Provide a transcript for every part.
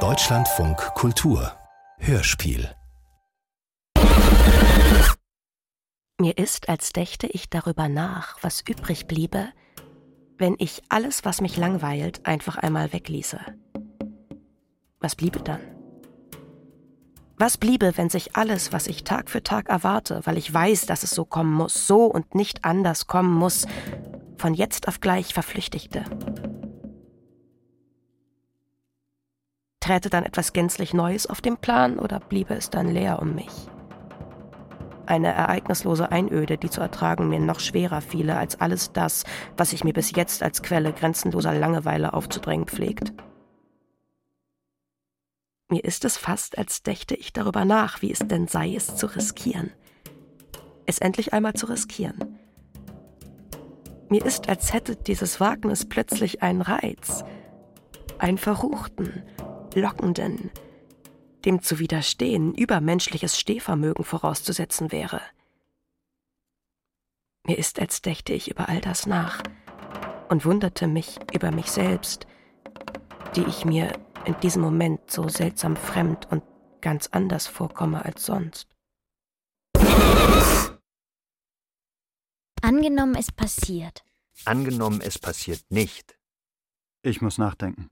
Deutschlandfunk Kultur Hörspiel Mir ist, als dächte ich darüber nach, was übrig bliebe, wenn ich alles, was mich langweilt, einfach einmal wegließe. Was bliebe dann? Was bliebe, wenn sich alles, was ich Tag für Tag erwarte, weil ich weiß, dass es so kommen muss, so und nicht anders kommen muss, von jetzt auf gleich verflüchtigte? Träte dann etwas gänzlich Neues auf den Plan oder bliebe es dann leer um mich? Eine ereignislose Einöde, die zu ertragen mir noch schwerer fiele als alles das, was sich mir bis jetzt als Quelle grenzenloser Langeweile aufzudrängen pflegt. Mir ist es fast, als dächte ich darüber nach, wie es denn sei, es zu riskieren. Es endlich einmal zu riskieren. Mir ist, als hätte dieses Wagnis plötzlich einen Reiz, einen verruchten, lockenden, dem zu widerstehen übermenschliches Stehvermögen vorauszusetzen wäre. Mir ist, als dächte ich über all das nach und wunderte mich über mich selbst, die ich mir in diesem Moment so seltsam fremd und ganz anders vorkomme als sonst. Angenommen, es passiert. Angenommen, es passiert nicht. Ich muss nachdenken.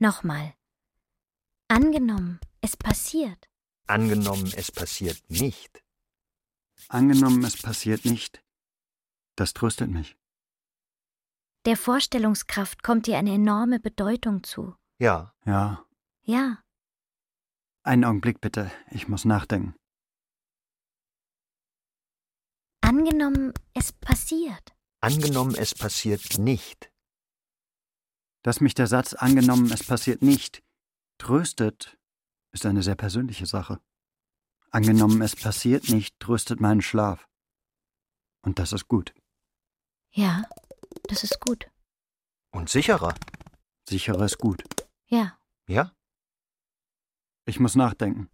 Nochmal. Angenommen, es passiert. Angenommen, es passiert nicht. Angenommen, es passiert nicht. Das tröstet mich. Der Vorstellungskraft kommt dir eine enorme Bedeutung zu. Ja. Ja. Ja. Einen Augenblick bitte. Ich muss nachdenken. Angenommen, es passiert. Angenommen, es passiert nicht. Dass mich der Satz angenommen, es passiert nicht tröstet, ist eine sehr persönliche Sache. Angenommen, es passiert nicht, tröstet meinen Schlaf. Und das ist gut. Ja, das ist gut. Und sicherer. Sicherer ist gut. Ja. Ja? Ich muss nachdenken.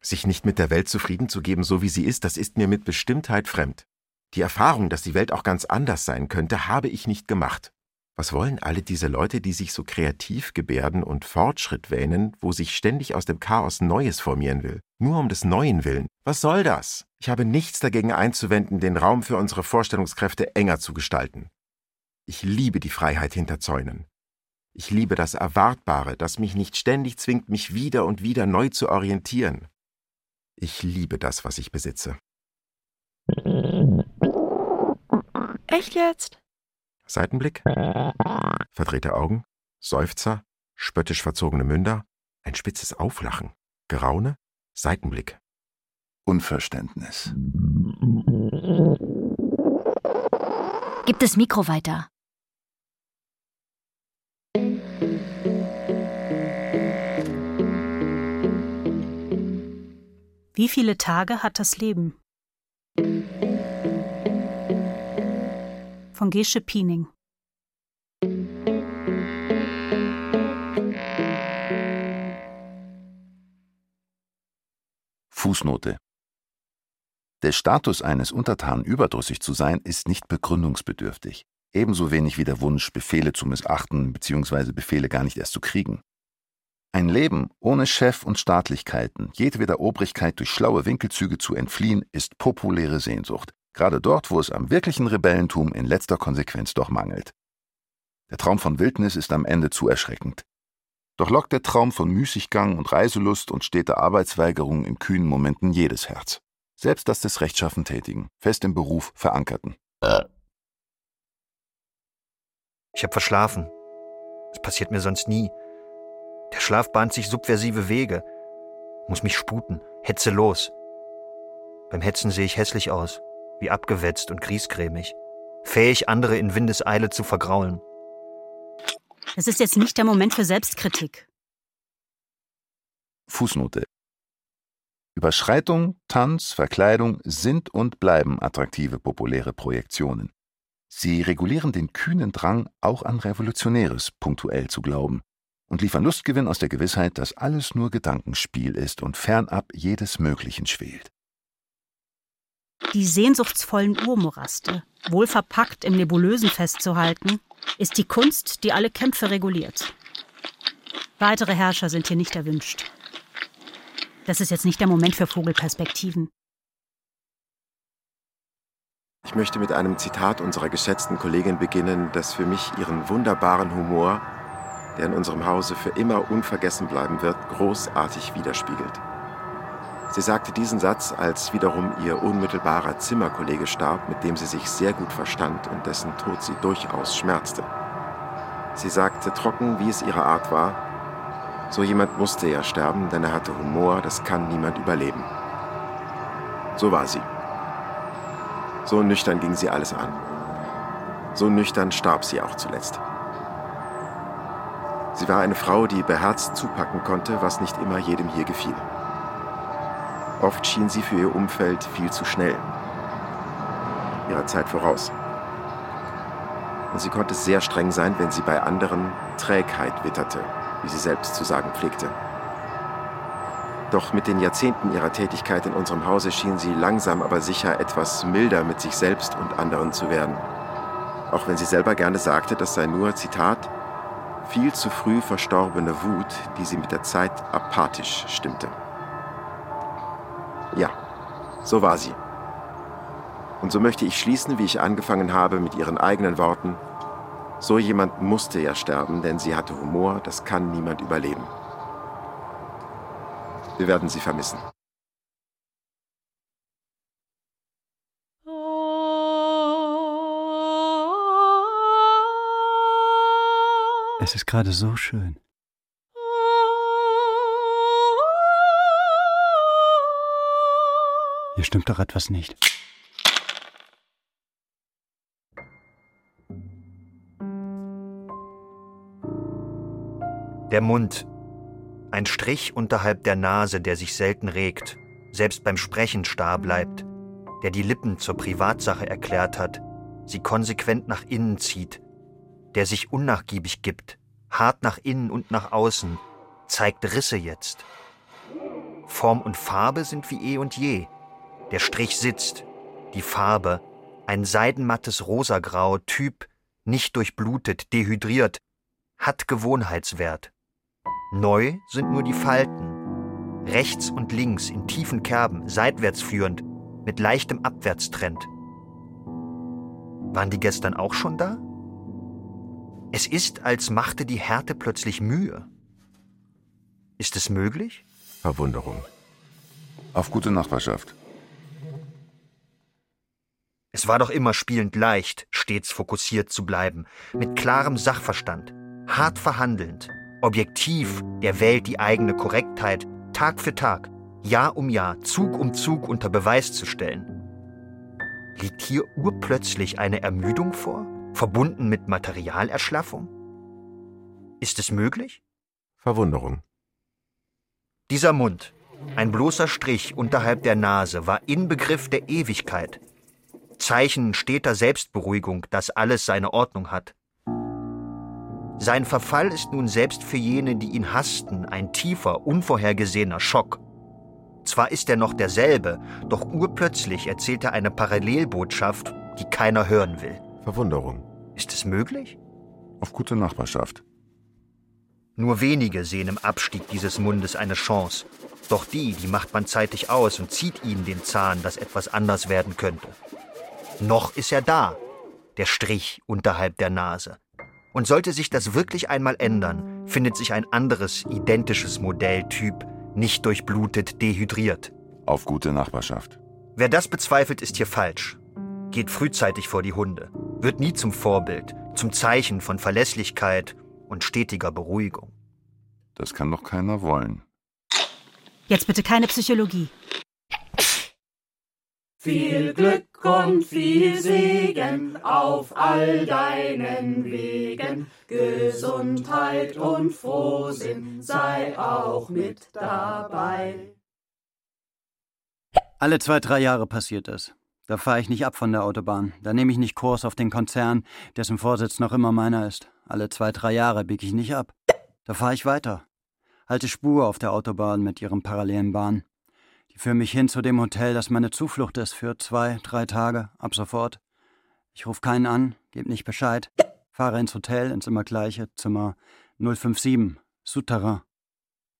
Sich nicht mit der Welt zufrieden zu geben, so wie sie ist, das ist mir mit Bestimmtheit fremd. Die Erfahrung, dass die Welt auch ganz anders sein könnte, habe ich nicht gemacht. Was wollen alle diese Leute, die sich so kreativ gebärden und Fortschritt wähnen, wo sich ständig aus dem Chaos Neues formieren will? Nur um des Neuen willen. Was soll das? Ich habe nichts dagegen einzuwenden, den Raum für unsere Vorstellungskräfte enger zu gestalten. Ich liebe die Freiheit hinter Zäunen. Ich liebe das Erwartbare, das mich nicht ständig zwingt, mich wieder und wieder neu zu orientieren. Ich liebe das, was ich besitze. Echt jetzt? Seitenblick, verdrehte Augen, Seufzer, spöttisch verzogene Münder, ein spitzes Auflachen, Geraune, Seitenblick. Unverständnis. Gib das Mikro weiter. Wie viele Tage hat das Leben? Von Gesche Piening. Fußnote. Der Status eines Untertanen überdrüssig zu sein, ist nicht begründungsbedürftig. Ebenso wenig wie der Wunsch, Befehle zu missachten bzw. Befehle gar nicht erst zu kriegen. Ein Leben ohne Chef und Staatlichkeiten, jedweder Obrigkeit durch schlaue Winkelzüge zu entfliehen, ist populäre Sehnsucht, gerade dort, wo es am wirklichen Rebellentum in letzter Konsequenz doch mangelt. Der Traum von Wildnis ist am Ende zu erschreckend. Doch lockt der Traum von Müßiggang und Reiselust und steter Arbeitsweigerung in kühnen Momenten jedes Herz. Selbst das des rechtschaffen Tätigen, fest im Beruf verankerten. Ich habe verschlafen. Es passiert mir sonst nie. Der Schlaf bahnt sich subversive Wege. Muss mich sputen, hetze los. Beim Hetzen sehe ich hässlich aus, wie abgewetzt und griesgrämig. Fähig, andere in Windeseile zu vergraulen. Es ist jetzt nicht der Moment für Selbstkritik. Fußnote. Überschreitung, Tanz, Verkleidung sind und bleiben attraktive populäre Projektionen. Sie regulieren den kühnen Drang, auch an Revolutionäres punktuell zu glauben und liefern Lustgewinn aus der Gewissheit, dass alles nur Gedankenspiel ist und fernab jedes Möglichen schwelt. Die sehnsuchtsvollen Urmoraste, wohl verpackt im Nebulösen festzuhalten, ist die Kunst, die alle Kämpfe reguliert. Weitere Herrscher sind hier nicht erwünscht. Das ist jetzt nicht der Moment für Vogelperspektiven. Ich möchte mit einem Zitat unserer geschätzten Kollegin beginnen, das für mich ihren wunderbaren Humor, der in unserem Hause für immer unvergessen bleiben wird, großartig widerspiegelt. Sie sagte diesen Satz, als wiederum ihr unmittelbarer Zimmerkollege starb, mit dem sie sich sehr gut verstand und dessen Tod sie durchaus schmerzte. Sie sagte trocken, wie es ihre Art war, so jemand musste ja sterben, denn er hatte Humor, das kann niemand überleben. So war sie. So nüchtern ging sie alles an. So nüchtern starb sie auch zuletzt. Sie war eine Frau, die beherzt zupacken konnte, was nicht immer jedem hier gefiel. Oft schien sie für ihr Umfeld viel zu schnell, ihrer Zeit voraus. Und sie konnte sehr streng sein, wenn sie bei anderen Trägheit witterte, wie sie selbst zu sagen pflegte. Doch mit den Jahrzehnten ihrer Tätigkeit in unserem Hause schien sie langsam aber sicher etwas milder mit sich selbst und anderen zu werden. Auch wenn sie selber gerne sagte, das sei nur, Zitat, viel zu früh verstorbene Wut, die sie mit der Zeit apathisch stimmte. Ja, so war sie. Und so möchte ich schließen, wie ich angefangen habe, mit ihren eigenen Worten. So jemand musste ja sterben, denn sie hatte Humor, das kann niemand überleben. Wir werden sie vermissen. Es ist gerade so schön. Hier stimmt doch etwas nicht. Der Mund. Ein Strich unterhalb der Nase, der sich selten regt, selbst beim Sprechen starr bleibt, der die Lippen zur Privatsache erklärt hat, sie konsequent nach innen zieht, der sich unnachgiebig gibt, hart nach innen und nach außen, zeigt Risse jetzt. Form und Farbe sind wie eh und je, der Strich sitzt, die Farbe, ein seidenmattes Rosagrau, Typ, nicht durchblutet, dehydriert, hat Gewohnheitswert. Neu sind nur die Falten, rechts und links in tiefen Kerben, seitwärts führend, mit leichtem Abwärtstrend. Waren die gestern auch schon da? Es ist, als machte die Härte plötzlich Mühe. Ist es möglich? Verwunderung. Auf gute Nachbarschaft. Es war doch immer spielend leicht, stets fokussiert zu bleiben, mit klarem Sachverstand, hart verhandelnd, objektiv der Welt die eigene Korrektheit Tag für Tag, Jahr um Jahr, Zug um Zug unter Beweis zu stellen. Liegt hier urplötzlich eine Ermüdung vor, verbunden mit Materialerschlaffung? Ist es möglich? Verwunderung. Dieser Mund, ein bloßer Strich unterhalb der Nase, war Inbegriff der Ewigkeit, Zeichen steter Selbstberuhigung, dass alles seine Ordnung hat. Sein Verfall ist nun selbst für jene, die ihn hassten, ein tiefer, unvorhergesehener Schock. Zwar ist er noch derselbe, doch urplötzlich erzählt er eine Parallelbotschaft, die keiner hören will. Verwunderung. Ist es möglich? Auf gute Nachbarschaft. Nur wenige sehen im Abstieg dieses Mundes eine Chance. Doch die, die macht man zeitig aus und zieht ihnen den Zahn, dass etwas anders werden könnte. Noch ist er da, der Strich unterhalb der Nase. Und sollte sich das wirklich einmal ändern, findet sich ein anderes, identisches Modelltyp, nicht durchblutet, dehydriert. Auf gute Nachbarschaft. Wer das bezweifelt, ist hier falsch. Geht frühzeitig vor die Hunde, wird nie zum Vorbild, zum Zeichen von Verlässlichkeit und stetiger Beruhigung. Das kann doch keiner wollen. Jetzt bitte keine Psychologie. Viel Glück und viel Segen auf all deinen Wegen. Gesundheit und Frohsinn sei auch mit dabei. Alle zwei, drei Jahre passiert das. Da fahre ich nicht ab von der Autobahn. Da nehme ich nicht Kurs auf den Konzern, dessen Vorsitz noch immer meiner ist. Alle zwei, drei Jahre biege ich nicht ab. Da fahre ich weiter. Halte Spur auf der Autobahn mit ihren parallelen Bahnen. Führ mich hin zu dem Hotel, das meine Zuflucht ist, für zwei, drei Tage, ab sofort. Ich ruf keinen an, geb nicht Bescheid. Fahre ins Hotel, ins immer gleiche, Zimmer 057, Souterrain.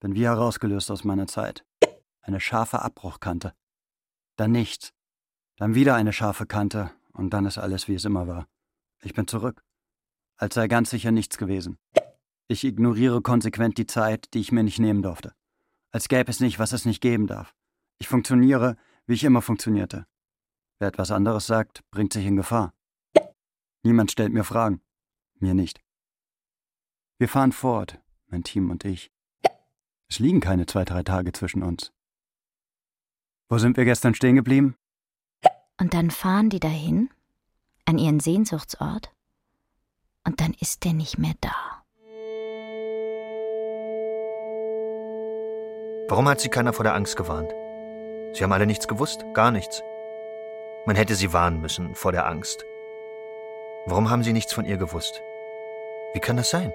Bin wie herausgelöst aus meiner Zeit. Eine scharfe Abbruchkante. Dann nichts. Dann wieder eine scharfe Kante, und dann ist alles, wie es immer war. Ich bin zurück. Als sei ganz sicher nichts gewesen. Ich ignoriere konsequent die Zeit, die ich mir nicht nehmen durfte. Als gäbe es nicht, was es nicht geben darf. Ich funktioniere, wie ich immer funktionierte. Wer etwas anderes sagt, bringt sich in Gefahr. Niemand stellt mir Fragen. Mir nicht. Wir fahren fort, mein Team und ich. Es liegen keine zwei, drei Tage zwischen uns. Wo sind wir gestern stehen geblieben? Und dann fahren die dahin, an ihren Sehnsuchtsort, und dann ist der nicht mehr da. Warum hat sie keiner vor der Angst gewarnt? Sie haben alle nichts gewusst, gar nichts. Man hätte sie warnen müssen vor der Angst. Warum haben sie nichts von ihr gewusst? Wie kann das sein?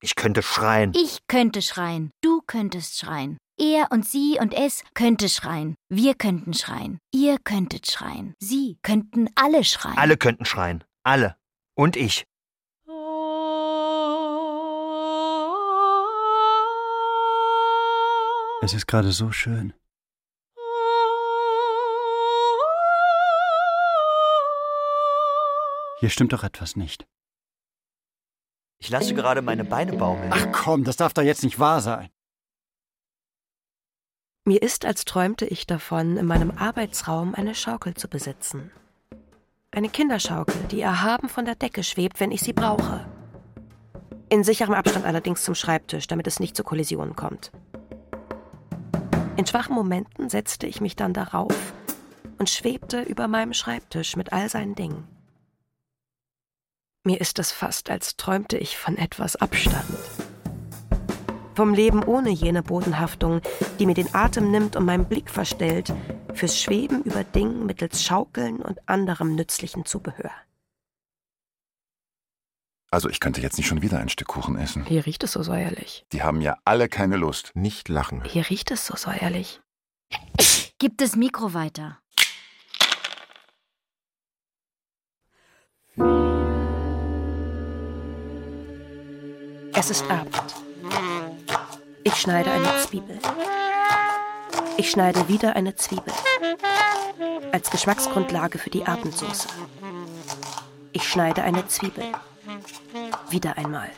Ich könnte schreien. Ich könnte schreien. Du könntest schreien. Er und sie und es könnte schreien. Wir könnten schreien. Ihr könntet schreien. Sie könnten alle schreien. Alle könnten schreien. Alle. Und ich. Es ist gerade so schön. Hier stimmt doch etwas nicht. Ich lasse gerade meine Beine baumeln. Ach komm, das darf doch jetzt nicht wahr sein. Mir ist, als träumte ich davon, in meinem Arbeitsraum eine Schaukel zu besitzen. Eine Kinderschaukel, die erhaben von der Decke schwebt, wenn ich sie brauche. In sicherem Abstand allerdings zum Schreibtisch, damit es nicht zu Kollisionen kommt. In schwachen Momenten setzte ich mich dann darauf und schwebte über meinem Schreibtisch mit all seinen Dingen. Mir ist es fast, als träumte ich von etwas Abstand. Vom Leben ohne jene Bodenhaftung, die mir den Atem nimmt und meinen Blick verstellt, fürs Schweben über Dingen mittels Schaukeln und anderem nützlichen Zubehör. Also ich könnte jetzt nicht schon wieder ein Stück Kuchen essen. Hier riecht es so säuerlich. Die haben ja alle keine Lust. Nicht lachen. Hier riecht es so säuerlich. Gib das Mikro weiter. Es ist Abend. Ich schneide eine Zwiebel. Ich schneide wieder eine Zwiebel. Als Geschmacksgrundlage für die Abendsauce. Ich schneide eine Zwiebel. Wieder einmal.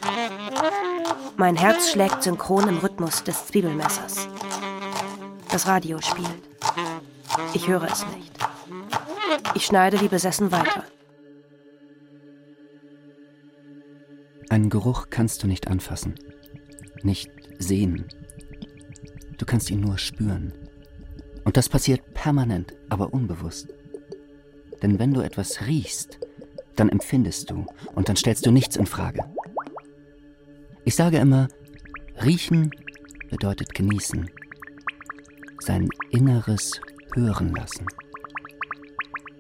Mein Herz schlägt synchron im Rhythmus des Zwiebelmessers. Das Radio spielt. Ich höre es nicht. Ich schneide wie besessen weiter. Einen Geruch kannst du nicht anfassen, nicht sehen. Du kannst ihn nur spüren. Und das passiert permanent, aber unbewusst. Denn wenn du etwas riechst, dann empfindest du und dann stellst du nichts in Frage. Ich sage immer, riechen bedeutet genießen, sein Inneres hören lassen.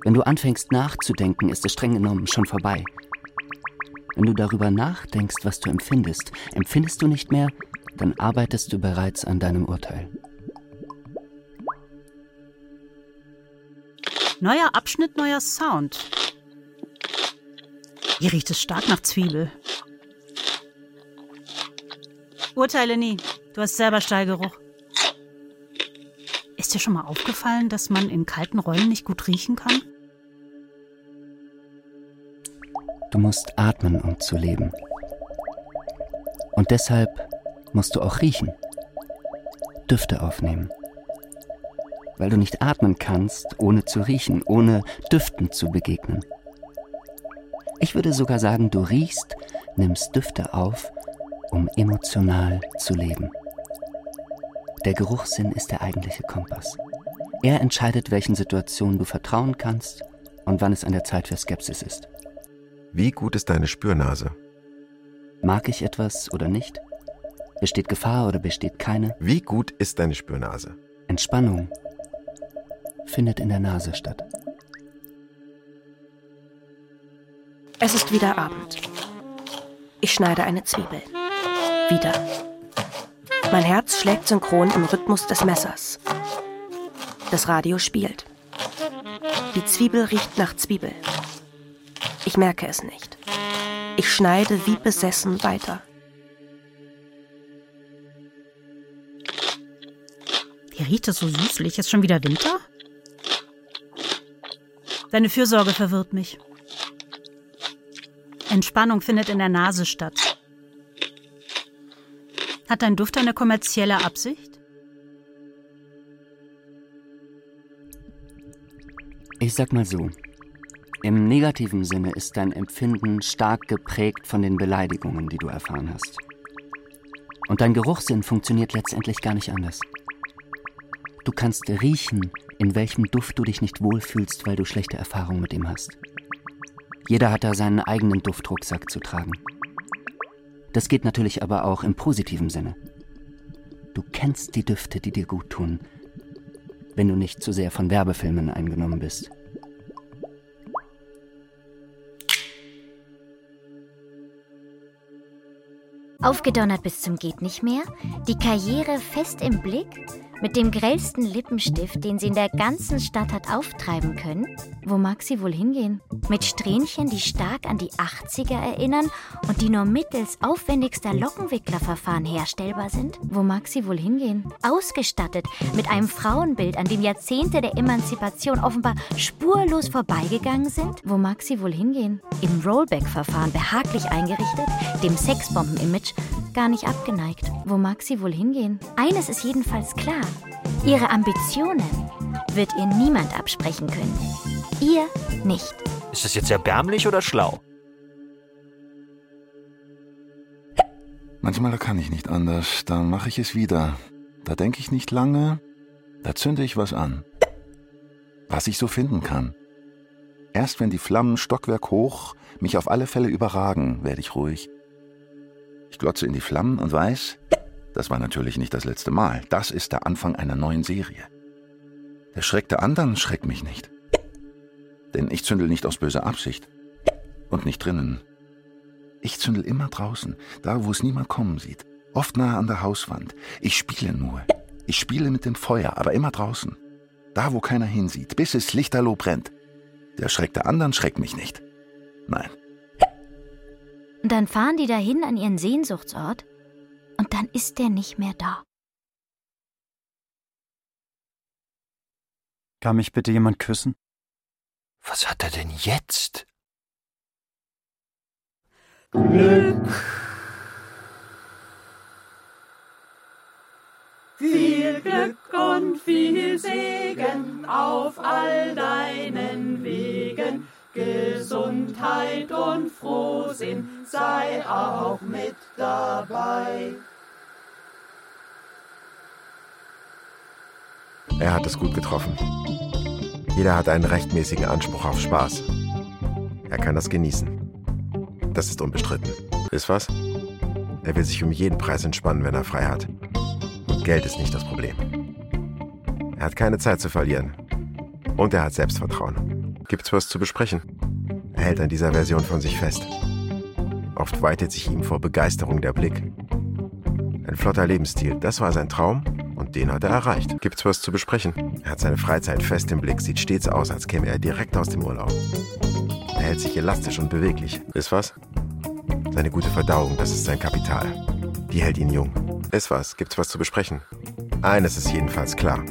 Wenn du anfängst nachzudenken, ist es streng genommen schon vorbei. Wenn du darüber nachdenkst, was du empfindest, empfindest du nicht mehr, dann arbeitest du bereits an deinem Urteil. Neuer Abschnitt, neuer Sound. Hier riecht es stark nach Zwiebel. Urteile nie. Du hast selber Stallgeruch. Ist dir schon mal aufgefallen, dass man in kalten Räumen nicht gut riechen kann? Du musst atmen, um zu leben. Und deshalb musst du auch riechen. Düfte aufnehmen. Weil du nicht atmen kannst, ohne zu riechen, ohne Düften zu begegnen. Ich würde sogar sagen, du riechst, nimmst Düfte auf, um emotional zu leben. Der Geruchssinn ist der eigentliche Kompass. Er entscheidet, welchen Situationen du vertrauen kannst und wann es an der Zeit für Skepsis ist. Wie gut ist deine Spürnase? Mag ich etwas oder nicht? Besteht Gefahr oder besteht keine? Wie gut ist deine Spürnase? Entspannung findet in der Nase statt. Es ist wieder Abend. Ich schneide eine Zwiebel. Wieder. Mein Herz schlägt synchron im Rhythmus des Messers. Das Radio spielt. Die Zwiebel riecht nach Zwiebel. Ich merke es nicht. Ich schneide wie besessen weiter. Wie riecht es so süßlich? Ist schon wieder Winter? Deine Fürsorge verwirrt mich. Entspannung findet in der Nase statt. Hat dein Duft eine kommerzielle Absicht? Ich sag mal so. Im negativen Sinne ist dein Empfinden stark geprägt von den Beleidigungen, die du erfahren hast. Und dein Geruchssinn funktioniert letztendlich gar nicht anders. Du kannst riechen, in welchem Duft du dich nicht wohlfühlst, weil du schlechte Erfahrungen mit ihm hast. Jeder hat da seinen eigenen Duftrucksack zu tragen. Das geht natürlich aber auch im positiven Sinne. Du kennst die Düfte, die dir gut tun, wenn du nicht zu sehr von Werbefilmen eingenommen bist. Aufgedonnert bis zum geht nicht mehr, die Karriere fest im Blick, mit dem grellsten Lippenstift, den sie in der ganzen Stadt hat auftreiben können? Wo mag sie wohl hingehen? Mit Strähnchen, die stark an die 80er erinnern und die nur mittels aufwendigster Lockenwicklerverfahren herstellbar sind? Wo mag sie wohl hingehen? Ausgestattet mit einem Frauenbild, an dem Jahrzehnte der Emanzipation offenbar spurlos vorbeigegangen sind? Wo mag sie wohl hingehen? Im Rollback-Verfahren behaglich eingerichtet, dem Sexbomben-Image gar nicht abgeneigt. Wo mag sie wohl hingehen? Eines ist jedenfalls klar. Ihre Ambitionen wird ihr niemand absprechen können. Ihr nicht. Ist das jetzt erbärmlich oder schlau? Manchmal kann ich nicht anders, dann mache ich es wieder. Da denke ich nicht lange, da zünde ich was an. Was ich so finden kann. Erst wenn die Flammen Stockwerk hoch mich auf alle Fälle überragen, werde ich ruhig. Ich glotze in die Flammen und weiß, das war natürlich nicht das letzte Mal. Das ist der Anfang einer neuen Serie. Der Schreck der anderen schreckt mich nicht. Denn ich zündel nicht aus böser Absicht. Und nicht drinnen. Ich zündel immer draußen, da wo es niemand kommen sieht. Oft nahe an der Hauswand. Ich spiele nur. Ich spiele mit dem Feuer, aber immer draußen. Da wo keiner hinsieht, bis es lichterloh brennt. Der Schreck der anderen schreckt mich nicht. Nein. Und dann fahren die dahin an ihren Sehnsuchtsort und dann ist der nicht mehr da. Kann mich bitte jemand küssen? Was hat er denn jetzt? Glück. Viel Glück und viel Segen auf all deinen Wegen. Gesundheit und Frohsinn sei auch mit dabei. Er hat es gut getroffen. Jeder hat einen rechtmäßigen Anspruch auf Spaß. Er kann das genießen. Das ist unbestritten. Ist was? Er will sich um jeden Preis entspannen, wenn er frei hat. Und Geld ist nicht das Problem. Er hat keine Zeit zu verlieren. Und er hat Selbstvertrauen. Gibt's was zu besprechen? Er hält an dieser Version von sich fest. Oft weitet sich ihm vor Begeisterung der Blick. Ein flotter Lebensstil, das war sein Traum und den hat er erreicht. Gibt's was zu besprechen? Er hat seine Freizeit fest im Blick, sieht stets aus, als käme er direkt aus dem Urlaub. Er hält sich elastisch und beweglich. Ist was? Seine gute Verdauung, das ist sein Kapital. Die hält ihn jung. Ist was? Gibt's was zu besprechen? Eines ist jedenfalls klar.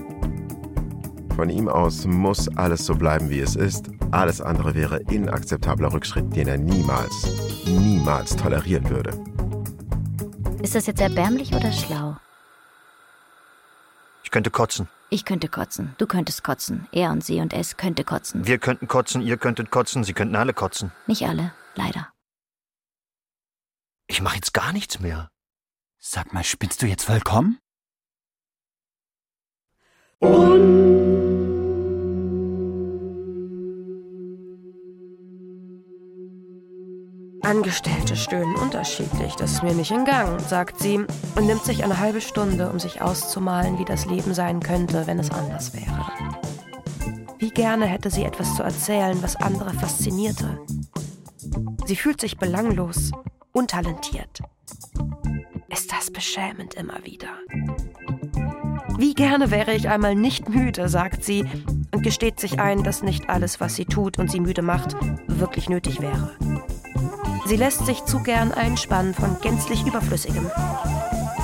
Von ihm aus muss alles so bleiben, wie es ist. Alles andere wäre inakzeptabler Rückschritt, den er niemals, niemals tolerieren würde. Ist das jetzt erbärmlich oder schlau? Ich könnte kotzen. Ich könnte kotzen. Du könntest kotzen. Er und sie und es könnte kotzen. Wir könnten kotzen, ihr könntet kotzen, sie könnten alle kotzen. Nicht alle, leider. Ich mache jetzt gar nichts mehr. Sag mal, spinnst du jetzt vollkommen? Und Angestellte stöhnen unterschiedlich, das ist mir nicht entgangen, sagt sie und nimmt sich eine halbe Stunde, um sich auszumalen, wie das Leben sein könnte, wenn es anders wäre. Wie gerne hätte sie etwas zu erzählen, was andere faszinierte. Sie fühlt sich belanglos, untalentiert. Ist das beschämend immer wieder. Wie gerne wäre ich einmal nicht müde, sagt sie und gesteht sich ein, dass nicht alles, was sie tut und sie müde macht, wirklich nötig wäre. Sie lässt sich zu gern einspannen von gänzlich Überflüssigem.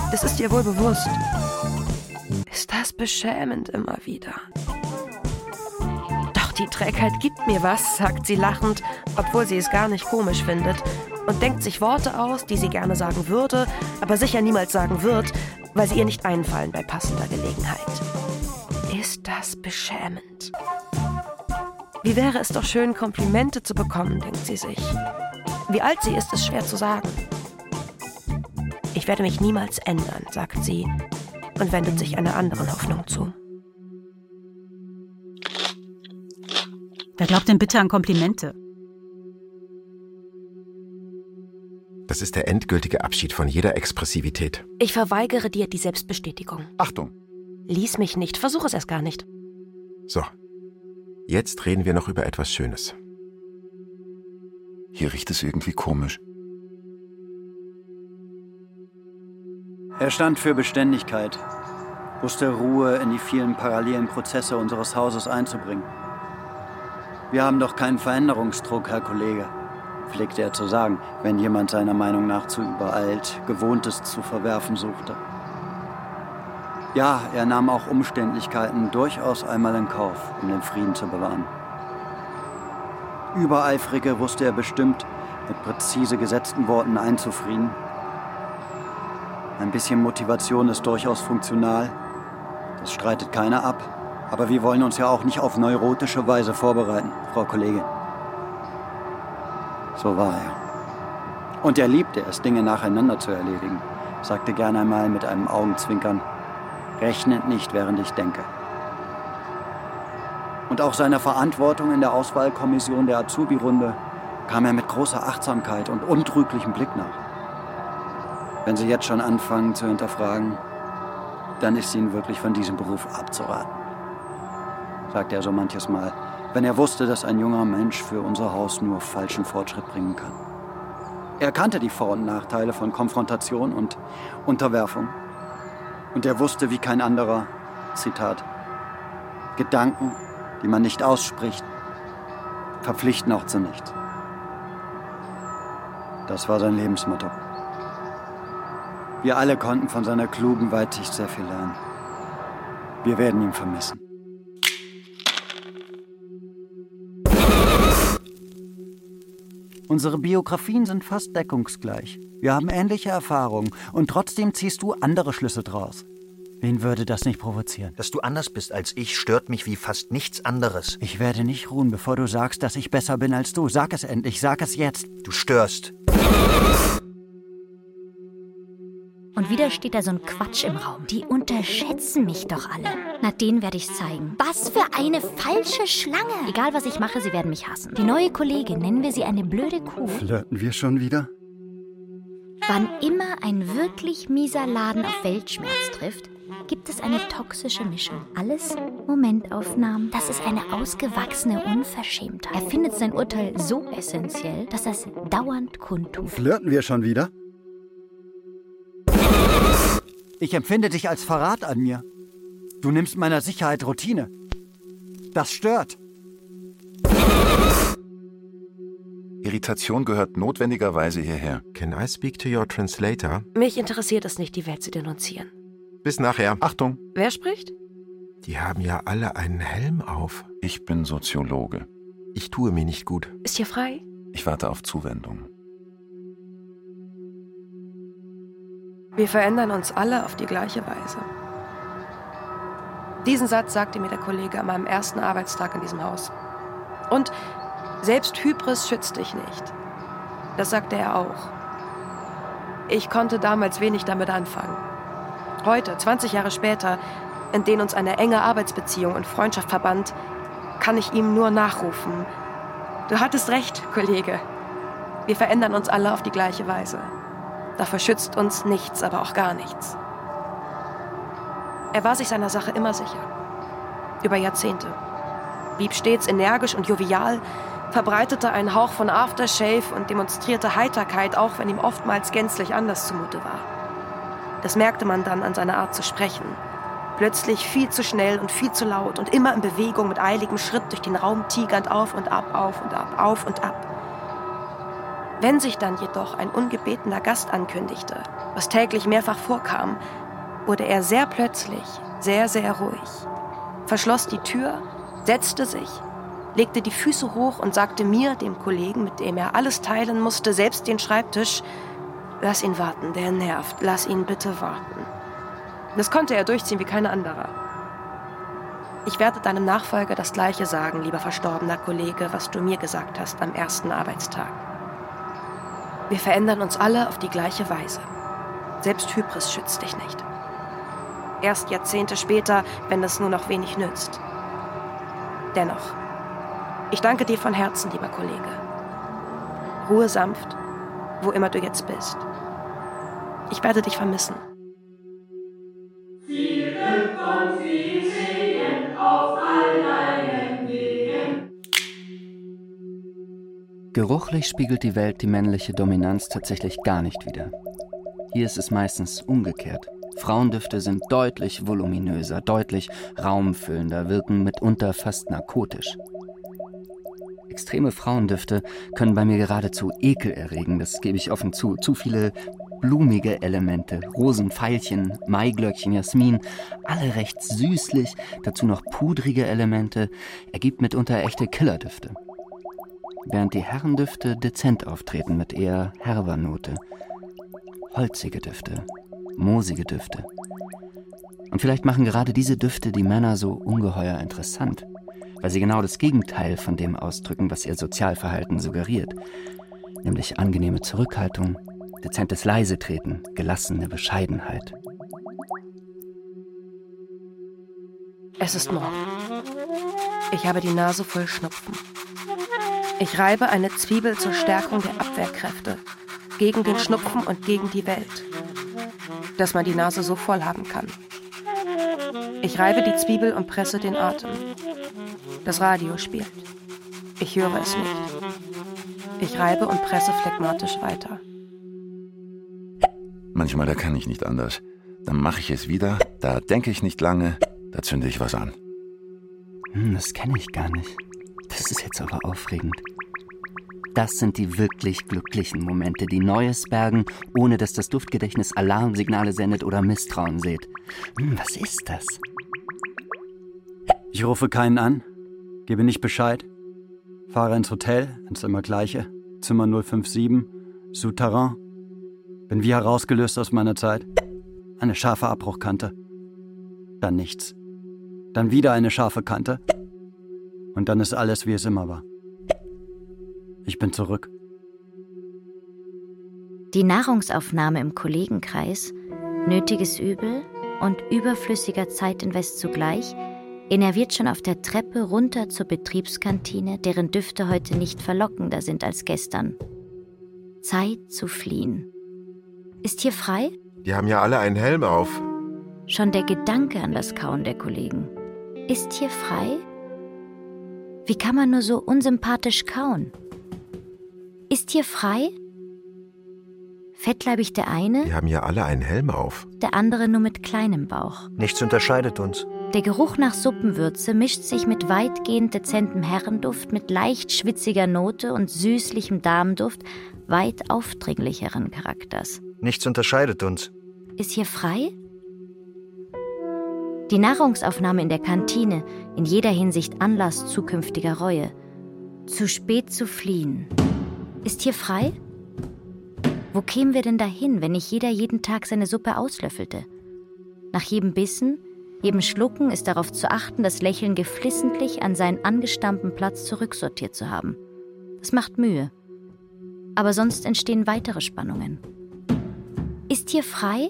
Das ist ihr wohl bewusst. Ist das beschämend immer wieder. Doch die Trägheit gibt mir was, sagt sie lachend, obwohl sie es gar nicht komisch findet, und denkt sich Worte aus, die sie gerne sagen würde, aber sicher niemals sagen wird, weil sie ihr nicht einfallen bei passender Gelegenheit. Ist das beschämend? Wie wäre es doch schön, Komplimente zu bekommen, denkt sie sich. Wie alt sie ist, ist schwer zu sagen. Ich werde mich niemals ändern, sagt sie und wendet sich einer anderen Hoffnung zu. Wer glaubt denn bitte an Komplimente? Das ist der endgültige Abschied von jeder Expressivität. Ich verweigere dir die Selbstbestätigung. Achtung! Lies mich nicht, versuche es erst gar nicht. So. Jetzt reden wir noch über etwas Schönes. Hier riecht es irgendwie komisch. Er stand für Beständigkeit, wusste Ruhe in die vielen parallelen Prozesse unseres Hauses einzubringen. Wir haben doch keinen Veränderungsdruck, Herr Kollege, pflegte er zu sagen, wenn jemand seiner Meinung nach zu übereilt, Gewohntes zu verwerfen suchte. Ja, er nahm auch Umständlichkeiten durchaus einmal in Kauf, um den Frieden zu bewahren. Übereifrige wusste er bestimmt, mit präzise gesetzten Worten einzufrieden. Ein bisschen Motivation ist durchaus funktional. Das streitet keiner ab. Aber wir wollen uns ja auch nicht auf neurotische Weise vorbereiten, Frau Kollegin. So war er. Und er liebte es, Dinge nacheinander zu erledigen, sagte gern einmal mit einem Augenzwinkern, rechnet nicht, während ich denke. Und auch seiner Verantwortung in der Auswahlkommission der Azubi-Runde kam er mit großer Achtsamkeit und untrüglichem Blick nach. Wenn Sie jetzt schon anfangen zu hinterfragen, dann ist Ihnen wirklich von diesem Beruf abzuraten, sagte er so manches Mal, wenn er wusste, dass ein junger Mensch für unser Haus nur falschen Fortschritt bringen kann. Er kannte die Vor- und Nachteile von Konfrontation und Unterwerfung. Und er wusste wie kein anderer, Zitat, Gedanken, die man nicht ausspricht, verpflichten auch zu nichts. Das war sein Lebensmotto. Wir alle konnten von seiner klugen Weitsicht sehr viel lernen. Wir werden ihn vermissen. Unsere Biografien sind fast deckungsgleich. Wir haben ähnliche Erfahrungen und trotzdem ziehst du andere Schlüsse draus. Wen würde das nicht provozieren? Dass du anders bist als ich, stört mich wie fast nichts anderes. Ich werde nicht ruhen, bevor du sagst, dass ich besser bin als du. Sag es endlich, sag es jetzt. Du störst. Und wieder steht da so ein Quatsch im Raum. Die unterschätzen mich doch alle. Na, den werde ich zeigen. Was für eine falsche Schlange. Egal, was ich mache, sie werden mich hassen. Die neue Kollegin, nennen wir sie eine blöde Kuh. Flirten wir schon wieder? Wann immer ein wirklich mieser Laden auf Weltschmerz trifft, gibt es eine toxische Mischung. Alles Momentaufnahmen. Das ist eine ausgewachsene Unverschämtheit. Er findet sein Urteil so essentiell, dass er es dauernd kundtut. Flirten wir schon wieder? Ich empfinde dich als Verrat an mir. Du nimmst meiner Sicherheit Routine. Das stört. Irritation gehört notwendigerweise hierher. Can I speak to your translator? Mich interessiert es nicht, die Welt zu denunzieren. Bis nachher. Achtung, Wer spricht? Die haben ja alle einen Helm auf. ich bin Soziologe. Ich tue mir nicht gut. Ist hier frei? Ich warte auf Zuwendung. Wir verändern uns alle auf die gleiche Weise. Diesen Satz sagte mir der Kollege an meinem ersten Arbeitstag in diesem Haus. Und selbst Hybris schützt dich nicht. Das sagte er auch. Ich konnte damals wenig damit anfangen. Heute, 20 Jahre später, in denen uns eine enge Arbeitsbeziehung und Freundschaft verband, kann ich ihm nur nachrufen. Du hattest recht, Kollege. Wir verändern uns alle auf die gleiche Weise. Dafür schützt uns nichts, aber auch gar nichts. Er war sich seiner Sache immer sicher. Über Jahrzehnte. Blieb stets energisch und jovial, verbreitete einen Hauch von Aftershave und demonstrierte Heiterkeit, auch wenn ihm oftmals gänzlich anders zumute war. Das merkte man dann an seiner Art zu sprechen. Plötzlich viel zu schnell und viel zu laut und immer in Bewegung mit eiligem Schritt durch den Raum tigernd auf und ab, auf und ab, auf und ab. Wenn sich dann jedoch ein ungebetener Gast ankündigte, was täglich mehrfach vorkam, wurde er sehr plötzlich sehr, sehr ruhig, verschloss die Tür, setzte sich, legte die Füße hoch und sagte mir, dem Kollegen, mit dem er alles teilen musste, selbst den Schreibtisch, lass ihn warten, der nervt, lass ihn bitte warten. Das konnte er durchziehen wie keine andere. Ich werde deinem Nachfolger das Gleiche sagen, lieber verstorbener Kollege, was du mir gesagt hast am ersten Arbeitstag. Wir verändern uns alle auf die gleiche Weise. Selbst Hybris schützt dich nicht. Erst Jahrzehnte später, wenn es nur noch wenig nützt. Dennoch, ich danke dir von Herzen, lieber Kollege. Ruhe sanft, wo immer du jetzt bist. Ich werde dich vermissen. Geruchlich spiegelt die Welt die männliche Dominanz tatsächlich gar nicht wider. Hier ist es meistens umgekehrt. Frauendüfte sind deutlich voluminöser, deutlich raumfüllender, wirken mitunter fast narkotisch. Extreme Frauendüfte können bei mir geradezu Ekel erregen, das gebe ich offen zu. Zu viele blumige Elemente, Rosen, Veilchen, Maiglöckchen, Jasmin, alle recht süßlich, dazu noch pudrige Elemente, ergibt mitunter echte Killerdüfte. Während die Herrendüfte dezent auftreten mit eher herber Note. Holzige Düfte, moosige Düfte. Und vielleicht machen gerade diese Düfte die Männer so ungeheuer interessant weil sie genau das Gegenteil von dem ausdrücken, was ihr Sozialverhalten suggeriert, nämlich angenehme Zurückhaltung, dezentes Leisetreten, gelassene Bescheidenheit. Es ist morgen. Ich habe die Nase voll Schnupfen. Ich reibe eine Zwiebel zur Stärkung der Abwehrkräfte, gegen den Schnupfen und gegen die Welt, dass man die Nase so voll haben kann. Ich reibe die Zwiebel und presse den Atem. Das Radio spielt. Ich höre es nicht. Ich reibe und presse phlegmatisch weiter. Manchmal, da kann ich nicht anders. Dann mache ich es wieder, da denke ich nicht lange, da zünde ich was an. Hm, das kenne ich gar nicht. Das ist jetzt aber aufregend. Das sind die wirklich glücklichen Momente, die Neues bergen, ohne dass das Duftgedächtnis Alarmsignale sendet oder Misstrauen sät. Hm, was ist das? Ich rufe keinen an, Gebe nicht Bescheid. Fahre ins Hotel, ins immer gleiche. Zimmer 057, Souterrain. Bin wie herausgelöst aus meiner Zeit. Eine scharfe Abbruchkante. Dann nichts. Dann wieder eine scharfe Kante. Und dann ist alles, wie es immer war. Ich bin zurück. Die Nahrungsaufnahme im Kollegenkreis, nötiges Übel und überflüssiger Zeitinvest zugleich – innerviert schon auf der Treppe runter zur Betriebskantine, deren Düfte heute nicht verlockender sind als gestern. Zeit zu fliehen. Ist hier frei? Die haben ja alle einen Helm auf. Schon der Gedanke an das Kauen der Kollegen. Ist hier frei? Wie kann man nur so unsympathisch kauen? Ist hier frei? Fettleibig der eine? Die haben ja alle einen Helm auf. Der andere nur mit kleinem Bauch. Nichts unterscheidet uns. Der Geruch nach Suppenwürze mischt sich mit weitgehend dezentem Herrenduft, mit leicht schwitziger Note und süßlichem Damenduft weit aufdringlicheren Charakters. Nichts unterscheidet uns. Ist hier frei? Die Nahrungsaufnahme in der Kantine, in jeder Hinsicht Anlass zukünftiger Reue. Zu spät zu fliehen. Ist hier frei? Wo kämen wir denn dahin, wenn nicht jeder jeden Tag seine Suppe auslöffelte? Nach jedem Bissen jedem Schlucken ist darauf zu achten, das Lächeln geflissentlich an seinen angestammten Platz zurücksortiert zu haben. Das macht Mühe. Aber sonst entstehen weitere Spannungen. Ist hier frei?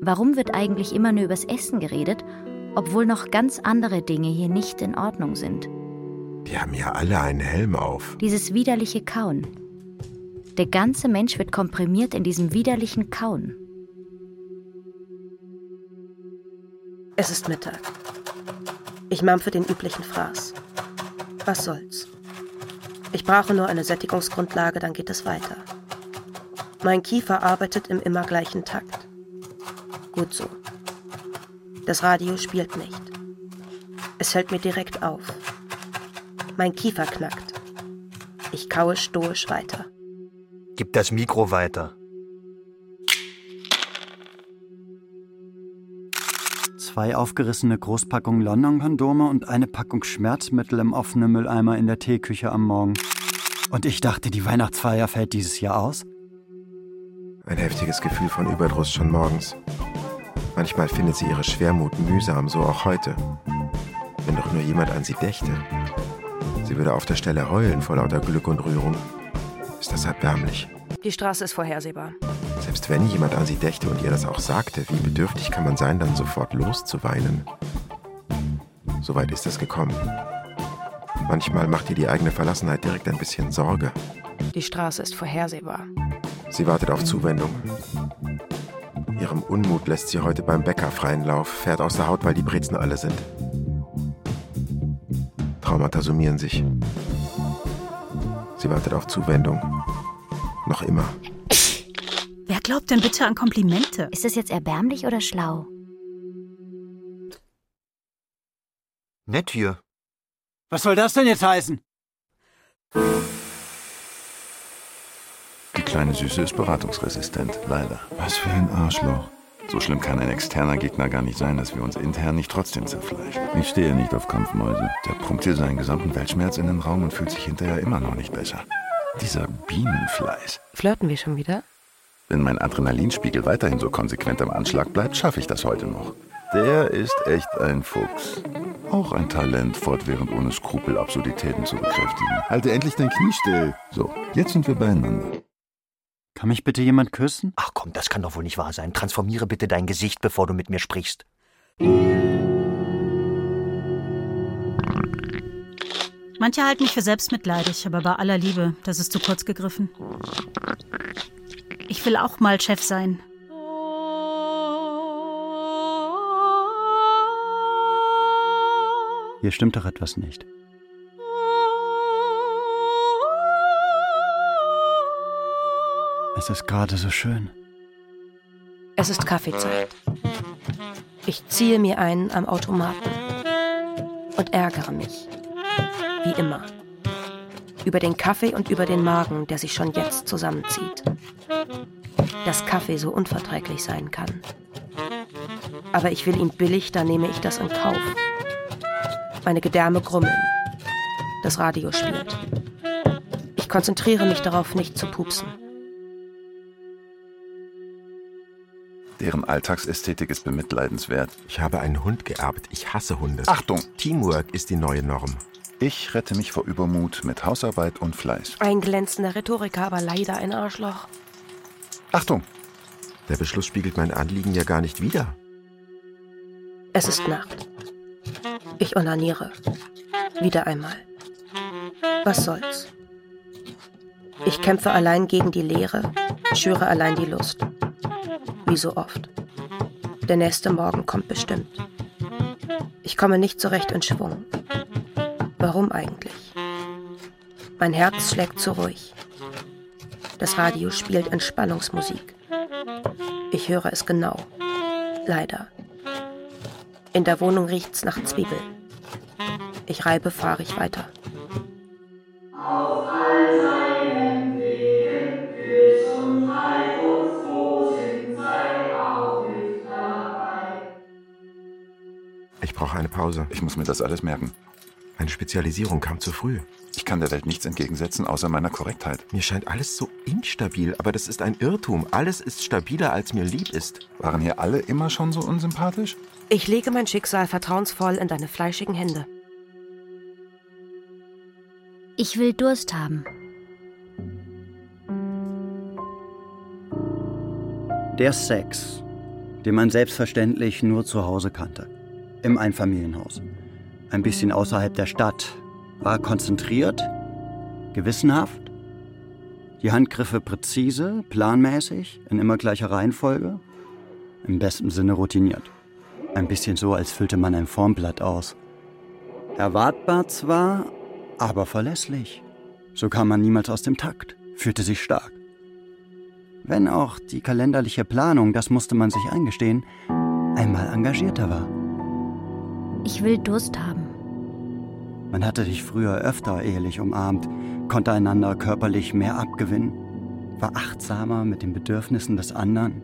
Warum wird eigentlich immer nur übers Essen geredet, obwohl noch ganz andere Dinge hier nicht in Ordnung sind? Die haben ja alle einen Helm auf. Dieses widerliche Kauen. Der ganze Mensch wird komprimiert in diesem widerlichen Kauen. Es ist Mittag. Ich mampfe den üblichen Fraß. Was soll's? Ich brauche nur eine Sättigungsgrundlage, dann geht es weiter. Mein Kiefer arbeitet im immer gleichen Takt. Gut so. Das Radio spielt nicht. Es fällt mir direkt auf. Mein Kiefer knackt. Ich kaue stoisch weiter. Gib das Mikro weiter. Zwei aufgerissene Großpackungen London-Kondome und eine Packung Schmerzmittel im offenen Mülleimer in der Teeküche am Morgen. Und ich dachte, die Weihnachtsfeier fällt dieses Jahr aus. Ein heftiges Gefühl von Überdruss schon morgens. Manchmal findet sie ihre Schwermut mühsam, so auch heute. Wenn doch nur jemand an sie dächte. Sie würde auf der Stelle heulen vor lauter Glück und Rührung. Ist das erbärmlich. Die Straße ist vorhersehbar. Selbst wenn jemand an sie dächte und ihr das auch sagte, wie bedürftig kann man sein, dann sofort loszuweinen? Soweit ist es gekommen. Manchmal macht ihr die eigene Verlassenheit direkt ein bisschen Sorge. Die Straße ist vorhersehbar. Sie wartet auf Zuwendung. Ihrem Unmut lässt sie heute beim Bäcker freien Lauf, fährt aus der Haut, weil die Brezen alle sind. Traumata summieren sich. Sie wartet auf Zuwendung. Noch immer. Wer glaubt denn bitte an Komplimente? Ist das jetzt erbärmlich oder schlau? Nett hier. Was soll das denn jetzt heißen? Die kleine Süße ist beratungsresistent, leider. Was für ein Arschloch. So schlimm kann ein externer Gegner gar nicht sein, dass wir uns intern nicht trotzdem zerfleischen. Ich stehe nicht auf Kampfmäuse. Der pumpt hier seinen gesamten Weltschmerz in den Raum und fühlt sich hinterher immer noch nicht besser. Dieser Bienenfleiß. Flirten wir schon wieder? Wenn mein Adrenalinspiegel weiterhin so konsequent am Anschlag bleibt, schaffe ich das heute noch. Der ist echt ein Fuchs. Auch ein Talent, fortwährend ohne Skrupel Absurditäten zu bekräftigen. Halte endlich dein Knie still. So, jetzt sind wir beieinander. Kann mich bitte jemand küssen? Ach komm, das kann doch wohl nicht wahr sein. Transformiere bitte dein Gesicht, bevor du mit mir sprichst. Manche halten mich für selbstmitleidig, aber bei aller Liebe, das ist zu kurz gegriffen. Ich will auch mal Chef sein. Hier stimmt doch etwas nicht. Es ist gerade so schön. Es ist Kaffeezeit. Ich ziehe mir einen am Automaten und ärgere mich. Wie immer. Über den Kaffee und über den Magen, der sich schon jetzt zusammenzieht. Dass Kaffee so unverträglich sein kann. Aber ich will ihn billig, da nehme ich das in Kauf. Meine Gedärme grummeln. Das Radio spielt. Ich konzentriere mich darauf, nicht zu pupsen. Deren Alltagsästhetik ist bemitleidenswert. Ich habe einen Hund geerbt. Ich hasse Hunde. Achtung! Teamwork ist die neue Norm. Ich rette mich vor Übermut mit Hausarbeit und Fleiß. Ein glänzender Rhetoriker, aber leider ein Arschloch. Achtung! Der Beschluss spiegelt mein Anliegen ja gar nicht wider. Es ist Nacht. Ich onaniere. Wieder einmal. Was soll's? Ich kämpfe allein gegen die Leere, schüre allein die Lust. Wie so oft. Der nächste Morgen kommt bestimmt. Ich komme nicht so recht in Schwung. Warum eigentlich? Mein Herz schlägt zu ruhig. Das Radio spielt Entspannungsmusik. Ich höre es genau. Leider. In der Wohnung riecht's nach Zwiebel. Ich reibe fahrig weiter. Auf all Ich brauche eine Pause. Ich muss mir das alles merken. Eine Spezialisierung kam zu früh. Ich kann der Welt nichts entgegensetzen, außer meiner Korrektheit. Mir scheint alles so instabil, aber das ist ein Irrtum. Alles ist stabiler, als mir lieb ist. Waren hier alle immer schon so unsympathisch? Ich lege mein Schicksal vertrauensvoll in deine fleischigen Hände. Ich will Durst haben. Der Sex, den man selbstverständlich nur zu Hause kannte. Im Einfamilienhaus. Ein bisschen außerhalb der Stadt. War konzentriert, gewissenhaft, die Handgriffe präzise, planmäßig, in immer gleicher Reihenfolge, im besten Sinne routiniert. Ein bisschen so, als füllte man ein Formblatt aus. Erwartbar zwar, aber verlässlich. So kam man niemals aus dem Takt, fühlte sich stark. Wenn auch die kalenderliche Planung, das musste man sich eingestehen, einmal engagierter war. Ich will Durst haben. Man hatte dich früher öfter ehelich umarmt, konnte einander körperlich mehr abgewinnen, war achtsamer mit den Bedürfnissen des anderen.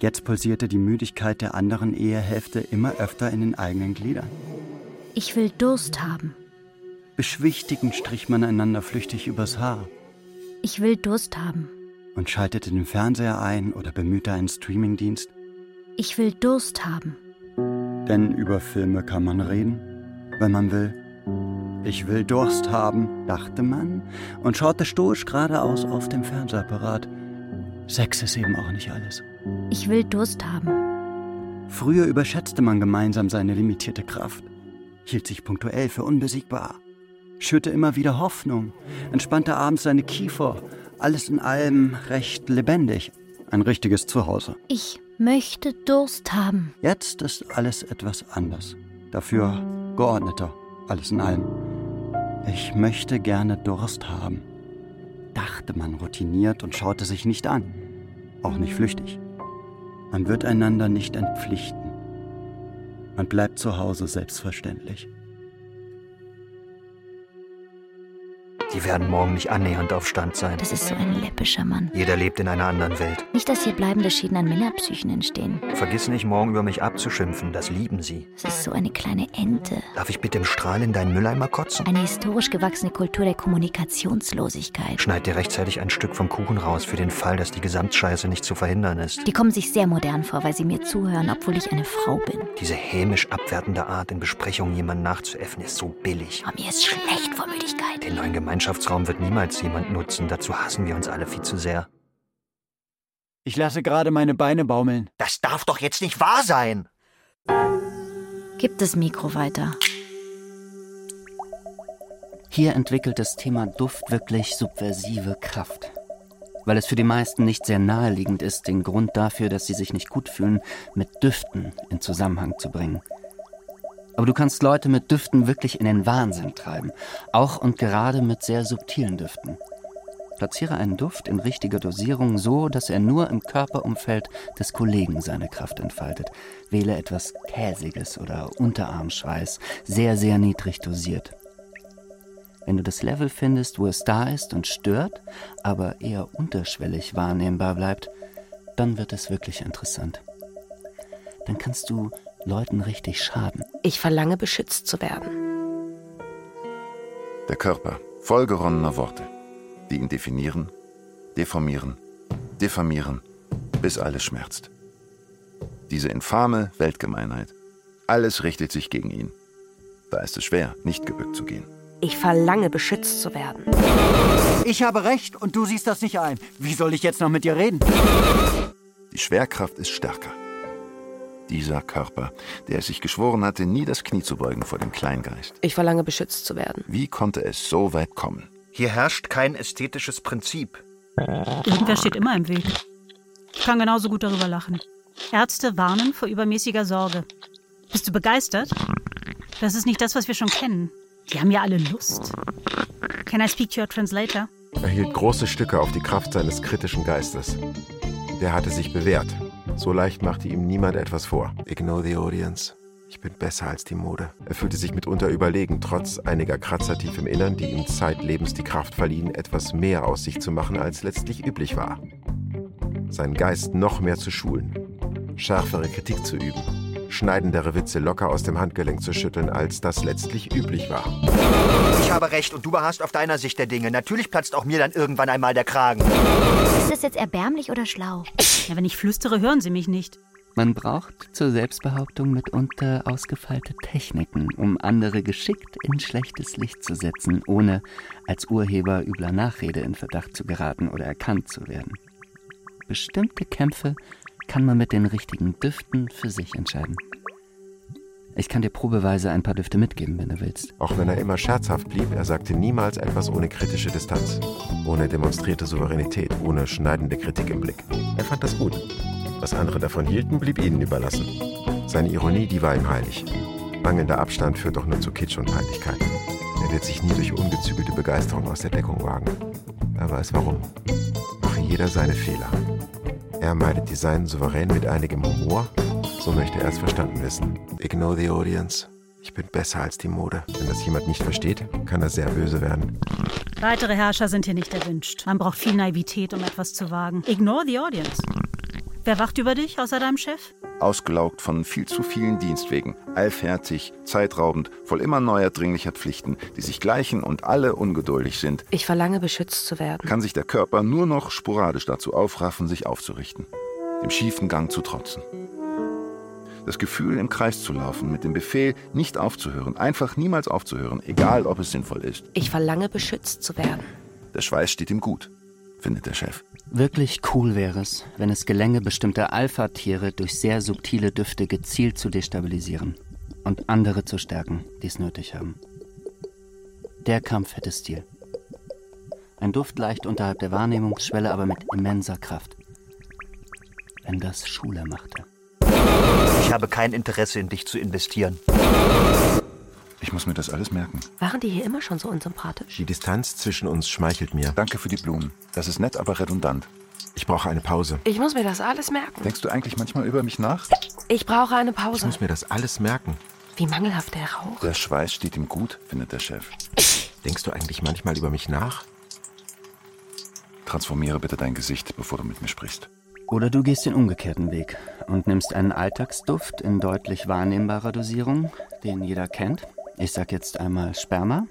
Jetzt pulsierte die Müdigkeit der anderen Ehehälfte immer öfter in den eigenen Gliedern. Ich will Durst haben. Beschwichtigend strich man einander flüchtig übers Haar Ich will Durst haben. und schaltete den Fernseher ein oder bemühte einen Streamingdienst. Ich will Durst haben. Denn über Filme kann man reden, wenn man will. Ich will Durst haben, dachte man und schaute stoisch geradeaus auf dem Fernsehapparat. Sex ist eben auch nicht alles. Ich will Durst haben. Früher überschätzte man gemeinsam seine limitierte Kraft, hielt sich punktuell für unbesiegbar, schürte immer wieder Hoffnung, entspannte abends seine Kiefer, alles in allem recht lebendig, ein richtiges Zuhause. Ich möchte Durst haben. Jetzt ist alles etwas anders, dafür geordneter, alles in allem. Ich möchte gerne Durst haben, dachte man routiniert und schaute sich nicht an, auch nicht flüchtig. Man wird einander nicht entpflichten. Man bleibt zu Hause selbstverständlich. Die werden morgen nicht annähernd auf Stand sein. Das ist so ein läppischer Mann. Jeder lebt in einer anderen Welt. Nicht, dass hier bleibende Schäden an Männerpsychen entstehen. Vergiss nicht, morgen über mich abzuschimpfen. Das lieben sie. Es ist so eine kleine Ente. Darf ich bitte im Strahl in deinen Mülleimer kotzen? Eine historisch gewachsene Kultur der Kommunikationslosigkeit. Schneid dir rechtzeitig ein Stück vom Kuchen raus, für den Fall, dass die Gesamtscheiße nicht zu verhindern ist. Die kommen sich sehr modern vor, weil sie mir zuhören, obwohl ich eine Frau bin. Diese hämisch abwertende Art, in Besprechungen jemanden nachzuäffen, ist so billig. Aber mir ist schlecht vor Müdigkeit. Den neuen Gemeinschaftsraum wird niemals jemand nutzen. Dazu hassen wir uns alle viel zu sehr. Ich lasse gerade meine Beine baumeln. Das darf doch jetzt nicht wahr sein! Gib das Mikro weiter. Hier entwickelt das Thema Duft wirklich subversive Kraft. Weil es für die meisten nicht sehr naheliegend ist, den Grund dafür, dass sie sich nicht gut fühlen, mit Düften in Zusammenhang zu bringen. Aber du kannst Leute mit Düften wirklich in den Wahnsinn treiben. Auch und gerade mit sehr subtilen Düften. Platziere einen Duft in richtiger Dosierung so, dass er nur im Körperumfeld des Kollegen seine Kraft entfaltet. Wähle etwas Käsiges oder Unterarmschweiß, sehr, sehr niedrig dosiert. Wenn du das Level findest, wo es da ist und stört, aber eher unterschwellig wahrnehmbar bleibt, dann wird es wirklich interessant. Dann kannst du Leuten richtig schaden. Ich verlange, beschützt zu werden. Der Körper, vollgeronnener Worte, die ihn definieren, deformieren, diffamieren, bis alles schmerzt. Diese infame Weltgemeinheit. Alles richtet sich gegen ihn. Da ist es schwer, nicht gebückt zu gehen. Ich verlange, beschützt zu werden. Ich habe recht und du siehst das nicht ein. Wie soll ich jetzt noch mit dir reden? Die Schwerkraft ist stärker. Dieser Körper, der es sich geschworen hatte, nie das Knie zu beugen vor dem Kleingeist. Ich verlange, beschützt zu werden. Wie konnte es so weit kommen? Hier herrscht kein ästhetisches Prinzip. Irgendwer steht immer im Weg. Ich kann genauso gut darüber lachen. Ärzte warnen vor übermäßiger Sorge. Bist du begeistert? Das ist nicht das, was wir schon kennen. Die haben ja alle Lust. Can I speak to your translator? Er hielt große Stücke auf die Kraft seines kritischen Geistes. Der hatte sich bewährt. So leicht machte ihm niemand etwas vor. Ignore the audience. Ich bin besser als die Mode. Er fühlte sich mitunter überlegen, trotz einiger Kratzer tief im Innern, die ihm zeitlebens die Kraft verliehen, etwas mehr aus sich zu machen, als letztlich üblich war. Seinen Geist noch mehr zu schulen, schärfere Kritik zu üben, schneidendere Witze locker aus dem Handgelenk zu schütteln, als das letztlich üblich war. Ich habe recht und du beharrst auf deiner Sicht der Dinge. Natürlich platzt auch mir dann irgendwann einmal der Kragen. Ist das jetzt erbärmlich oder schlau? Ja, wenn ich flüstere, hören Sie mich nicht. Man braucht zur Selbstbehauptung mitunter ausgefeilte Techniken, um andere geschickt in schlechtes Licht zu setzen, ohne als Urheber übler Nachrede in Verdacht zu geraten oder erkannt zu werden. Bestimmte Kämpfe kann man mit den richtigen Düften für sich entscheiden. Ich kann dir probeweise ein paar Düfte mitgeben, wenn du willst. Auch wenn er immer scherzhaft blieb, er sagte niemals etwas ohne kritische Distanz, ohne demonstrierte Souveränität, ohne schneidende Kritik im Blick. Er fand das gut. Was andere davon hielten, blieb ihnen überlassen. Seine Ironie, die war ihm heilig. Mangelnder Abstand führt doch nur zu Kitsch und Peinlichkeit. Er wird sich nie durch ungezügelte Begeisterung aus der Deckung wagen. Er weiß warum. Mache jeder seine Fehler. Er meidet die Seinen souverän mit einigem Humor, So möchte er es verstanden wissen. Ignore the audience. Ich bin besser als die Mode. Wenn das jemand nicht versteht, kann das sehr böse werden. Weitere Herrscher sind hier nicht erwünscht. Man braucht viel Naivität, um etwas zu wagen. Ignore the audience. Wer wacht über dich außer deinem Chef? Ausgelaugt von viel zu vielen Dienstwegen, allfertig, zeitraubend, voll immer neuer dringlicher Pflichten, die sich gleichen und alle ungeduldig sind. Ich verlange, beschützt zu werden. Kann sich der Körper nur noch sporadisch dazu aufraffen, sich aufzurichten, dem schiefen Gang zu trotzen. Das Gefühl, im Kreis zu laufen, mit dem Befehl, nicht aufzuhören, einfach niemals aufzuhören, egal ob es sinnvoll ist. Ich verlange, beschützt zu werden. Der Schweiß steht ihm gut, findet der Chef. Wirklich cool wäre es, wenn es gelänge, bestimmte Alpha-Tiere durch sehr subtile Düfte gezielt zu destabilisieren und andere zu stärken, die es nötig haben. Der Kampf hätte Stil. Ein Duft leicht unterhalb der Wahrnehmungsschwelle, aber mit immenser Kraft. Wenn das Schule machte. Ich habe kein Interesse in dich zu investieren. Ich muss mir das alles merken. Waren die hier immer schon so unsympathisch? Die Distanz zwischen uns schmeichelt mir. Danke für die Blumen. Das ist nett, aber redundant. Ich brauche eine Pause. Ich muss mir das alles merken. Denkst du eigentlich manchmal über mich nach? Ich brauche eine Ich Pause. muss mir das alles merken. Wie mangelhaft der Rauch. Der Schweiß steht ihm gut, findet der Chef. Denkst du eigentlich manchmal über mich nach? Transformiere bitte dein Gesicht, bevor du mit mir sprichst. Oder du gehst den umgekehrten Weg und nimmst einen Alltagsduft in deutlich wahrnehmbarer Dosierung, den jeder kennt. Ich sag jetzt einmal Sperma.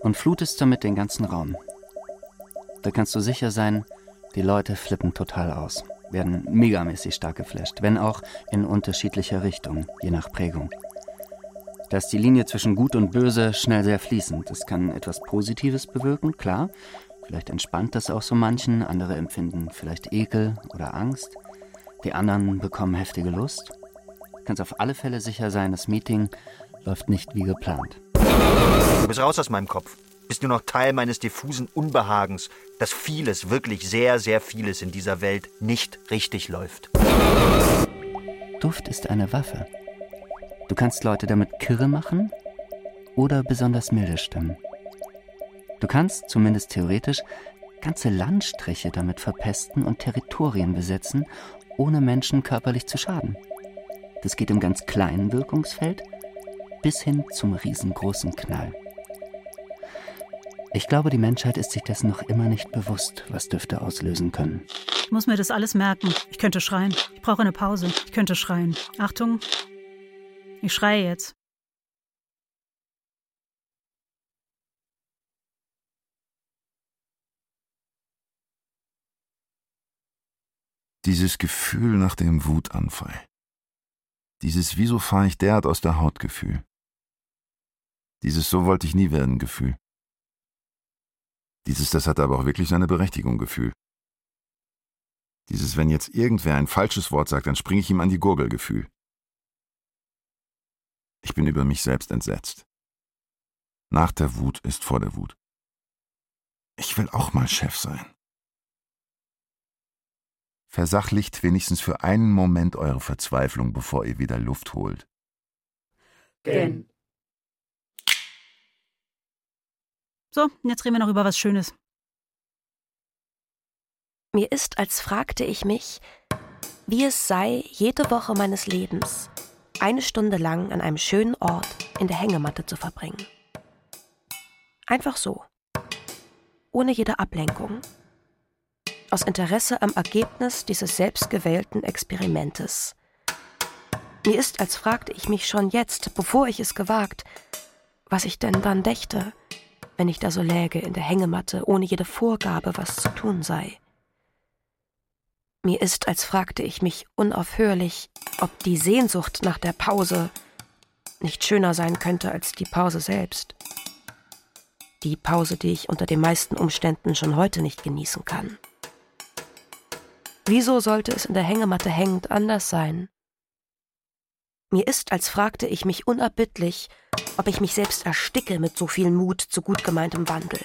Und flutest damit den ganzen Raum. Da kannst du sicher sein, die Leute flippen total aus, werden megamäßig stark geflasht, wenn auch in unterschiedlicher Richtung, je nach Prägung. Da ist die Linie zwischen Gut und Böse schnell sehr fließend. Das kann etwas Positives bewirken, klar. Vielleicht entspannt das auch so manchen, andere empfinden vielleicht Ekel oder Angst. Die anderen bekommen heftige Lust. Kannst auf alle Fälle sicher sein, das Meeting läuft nicht wie geplant. Du bist raus aus meinem Kopf. Bist nur noch Teil meines diffusen Unbehagens, dass vieles, wirklich sehr, sehr vieles in dieser Welt nicht richtig läuft. Duft ist eine Waffe. Du kannst Leute damit kirre machen oder besonders milde stimmen. Du kannst, zumindest theoretisch, ganze Landstriche damit verpesten und Territorien besetzen, ohne Menschen körperlich zu schaden. Das geht im ganz kleinen Wirkungsfeld bis hin zum riesengroßen Knall. Ich glaube, die Menschheit ist sich dessen noch immer nicht bewusst, was Düfte auslösen können. Ich muss mir das alles merken. Ich könnte schreien. Ich brauche eine Pause. Ich könnte schreien. Achtung. Ich schreie jetzt. Dieses Gefühl nach dem Wutanfall. Dieses Wieso fahre ich derart aus der Haut Gefühl. Dieses So wollte ich nie werden Gefühl. Dieses Das hatte aber auch wirklich seine Berechtigung Gefühl. Dieses Wenn jetzt irgendwer ein falsches Wort sagt, dann springe ich ihm an die Gurgel Gefühl. Ich bin über mich selbst entsetzt. Nach der Wut ist vor der Wut. Ich will auch mal Chef sein. Versachlicht wenigstens für einen Moment eure Verzweiflung, bevor ihr wieder Luft holt. Gen. So, jetzt reden wir noch über was Schönes. Mir ist, als fragte ich mich, wie es sei, jede Woche meines Lebens eine Stunde lang an einem schönen Ort in der Hängematte zu verbringen. Einfach so. Ohne jede Ablenkung. Aus Interesse am Ergebnis dieses selbstgewählten Experimentes. Mir ist, als fragte ich mich schon jetzt, bevor ich es gewagt, was ich denn dann dächte, wenn ich da so läge in der Hängematte, ohne jede Vorgabe, was zu tun sei. Mir ist, als fragte ich mich unaufhörlich, ob die Sehnsucht nach der Pause nicht schöner sein könnte als die Pause selbst. Die Pause, die ich unter den meisten Umständen schon heute nicht genießen kann. Wieso sollte es in der Hängematte hängend anders sein? Mir ist, als fragte ich mich unerbittlich, ob ich mich selbst ersticke mit so viel Mut zu gut gemeintem Wandel.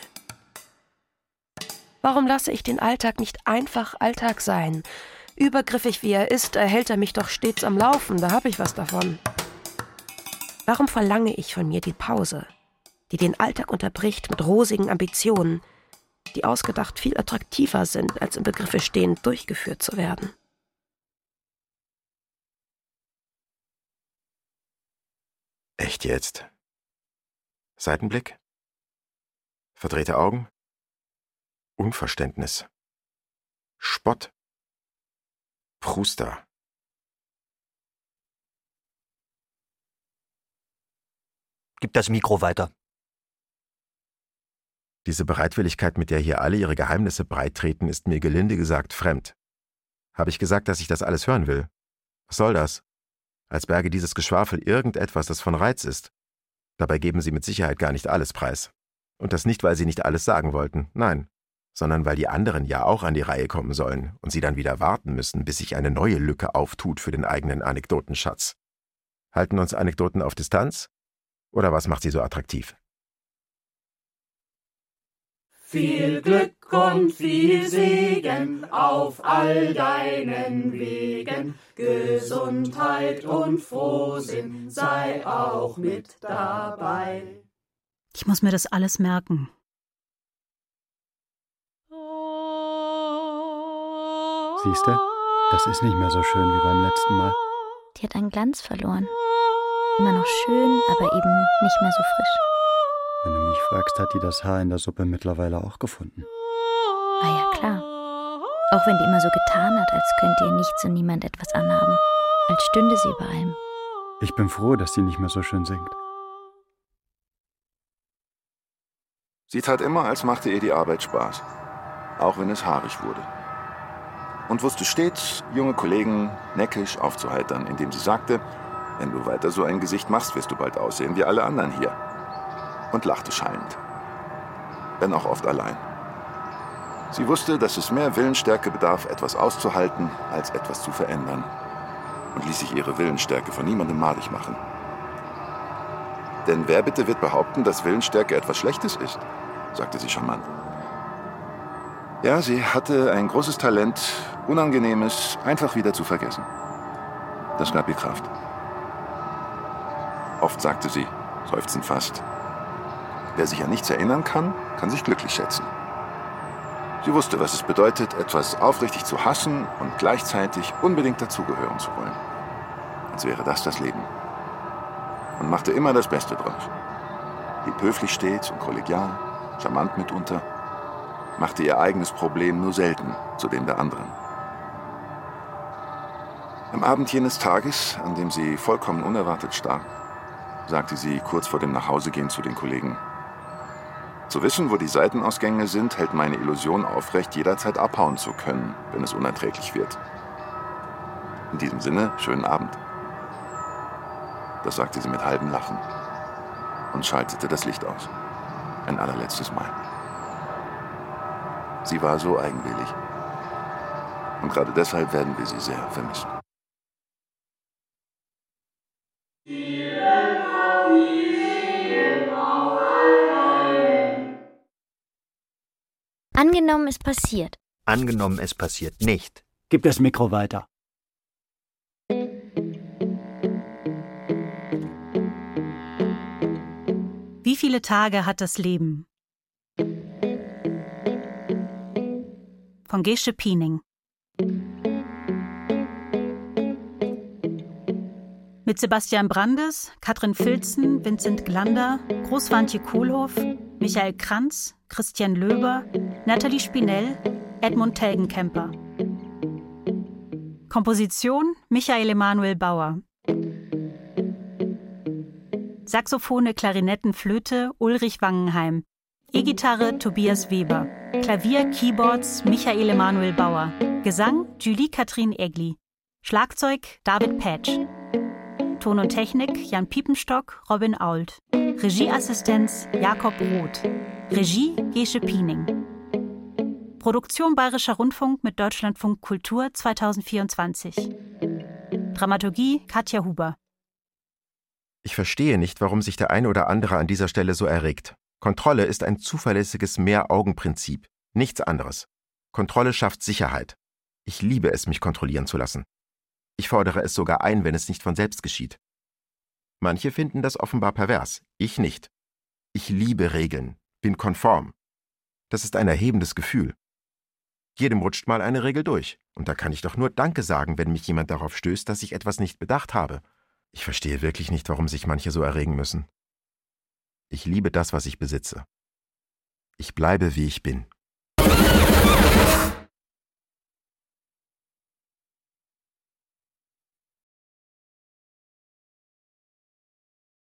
Warum lasse ich den Alltag nicht einfach Alltag sein? Übergriffig wie er ist, erhält er mich doch stets am Laufen, da habe ich was davon. Warum verlange ich von mir die Pause, die den Alltag unterbricht mit rosigen Ambitionen, die ausgedacht viel attraktiver sind, als im Begriffe stehend durchgeführt zu werden? Echt jetzt? Seitenblick? Verdrehte Augen? Unverständnis. Spott. Pruster. Gib das Mikro weiter. Diese Bereitwilligkeit, mit der hier alle ihre Geheimnisse breittreten, ist mir gelinde gesagt fremd. Habe ich gesagt, dass ich das alles hören will? Was soll das? Als berge dieses Geschwafel irgendetwas, das von Reiz ist. Dabei geben sie mit Sicherheit gar nicht alles preis. Und das nicht, weil sie nicht alles sagen wollten, nein, sondern weil die anderen ja auch an die Reihe kommen sollen und sie dann wieder warten müssen, bis sich eine neue Lücke auftut für den eigenen Anekdotenschatz. Halten uns Anekdoten auf Distanz? Oder was macht sie so attraktiv? Viel Glück und viel Segen auf all deinen Wegen, Gesundheit und Frohsinn sei auch mit dabei. Ich muss mir das alles merken. Siehste, das ist nicht mehr so schön wie beim letzten Mal. Die hat einen Glanz verloren. Immer noch schön, aber eben nicht mehr so frisch. Wenn du mich fragst, hat die das Haar in der Suppe mittlerweile auch gefunden. War ja klar. Auch wenn die immer so getan hat, als könnte ihr nichts und niemand etwas anhaben. Als stünde sie über allem. Ich bin froh, dass sie nicht mehr so schön singt. Sie tat immer, als machte ihr die Arbeit Spaß. Auch wenn es haarig wurde. Und wusste stets, junge Kollegen neckisch aufzuheitern, indem sie sagte, wenn du weiter so ein Gesicht machst, wirst du bald aussehen wie alle anderen hier. Und lachte schallend. Wenn auch oft allein. Sie wusste, dass es mehr Willensstärke bedarf, etwas auszuhalten, als etwas zu verändern. Und ließ sich ihre Willensstärke von niemandem madig machen. Denn wer bitte wird behaupten, dass Willensstärke etwas Schlechtes ist? sagte sie charmant. Ja, sie hatte ein großes Talent, Unangenehmes einfach wieder zu vergessen. Das gab ihr Kraft. Oft sagte sie, seufzend fast, wer sich an nichts erinnern kann, kann sich glücklich schätzen. Sie wusste, was es bedeutet, etwas aufrichtig zu hassen und gleichzeitig unbedingt dazugehören zu wollen. Als wäre das das Leben. Und machte immer das Beste draus. Blieb höflich stets und kollegial, charmant mitunter, machte ihr eigenes Problem nur selten zu dem der anderen. Am Abend jenes Tages, an dem sie vollkommen unerwartet starb, sagte sie kurz vor dem Nachhausegehen zu den Kollegen. Zu wissen, wo die Seitenausgänge sind, hält meine Illusion aufrecht, jederzeit abhauen zu können, wenn es unerträglich wird. In diesem Sinne, schönen Abend. Das sagte sie mit halbem Lachen und schaltete das Licht aus. Ein allerletztes Mal. Sie war so eigenwillig. Und gerade deshalb werden wir sie sehr vermissen. Angenommen, es passiert. Angenommen, es passiert nicht. Gib das Mikro weiter. Wie viele Tage hat das Leben? Von Gesche Piening. Mit Sebastian Brandes, Katrin Filzen, Vincent Glander, Großwantje Kohlhoff, Michael Kranz, Christian Löber, Nathalie Spinell, Edmund Telgenkemper. Komposition Michael Emanuel Bauer. Saxophone, Klarinetten, Flöte Ulrich Wangenheim. E-Gitarre Tobias Weber. Klavier, Keyboards Michael Emanuel Bauer. Gesang Julie Katrin Egli. Schlagzeug David Patch. Ton und Technik Jan Piepenstock, Robin Ault. Regieassistenz Jakob Roth. Regie Gesche Piening. Produktion Bayerischer Rundfunk mit Deutschlandfunk Kultur 2024. Dramaturgie Katja Huber. Ich verstehe nicht, warum sich der eine oder andere an dieser Stelle so erregt. Kontrolle ist ein zuverlässiges Mehr-Augen-Prinzip, nichts anderes. Kontrolle schafft Sicherheit. Ich liebe es, mich kontrollieren zu lassen. Ich fordere es sogar ein, wenn es nicht von selbst geschieht. Manche finden das offenbar pervers, ich nicht. Ich liebe Regeln, bin konform. Das ist ein erhebendes Gefühl. Jedem rutscht mal eine Regel durch, und da kann ich doch nur Danke sagen, wenn mich jemand darauf stößt, dass ich etwas nicht bedacht habe. Ich verstehe wirklich nicht, warum sich manche so erregen müssen. Ich liebe das, was ich besitze. Ich bleibe, wie ich bin.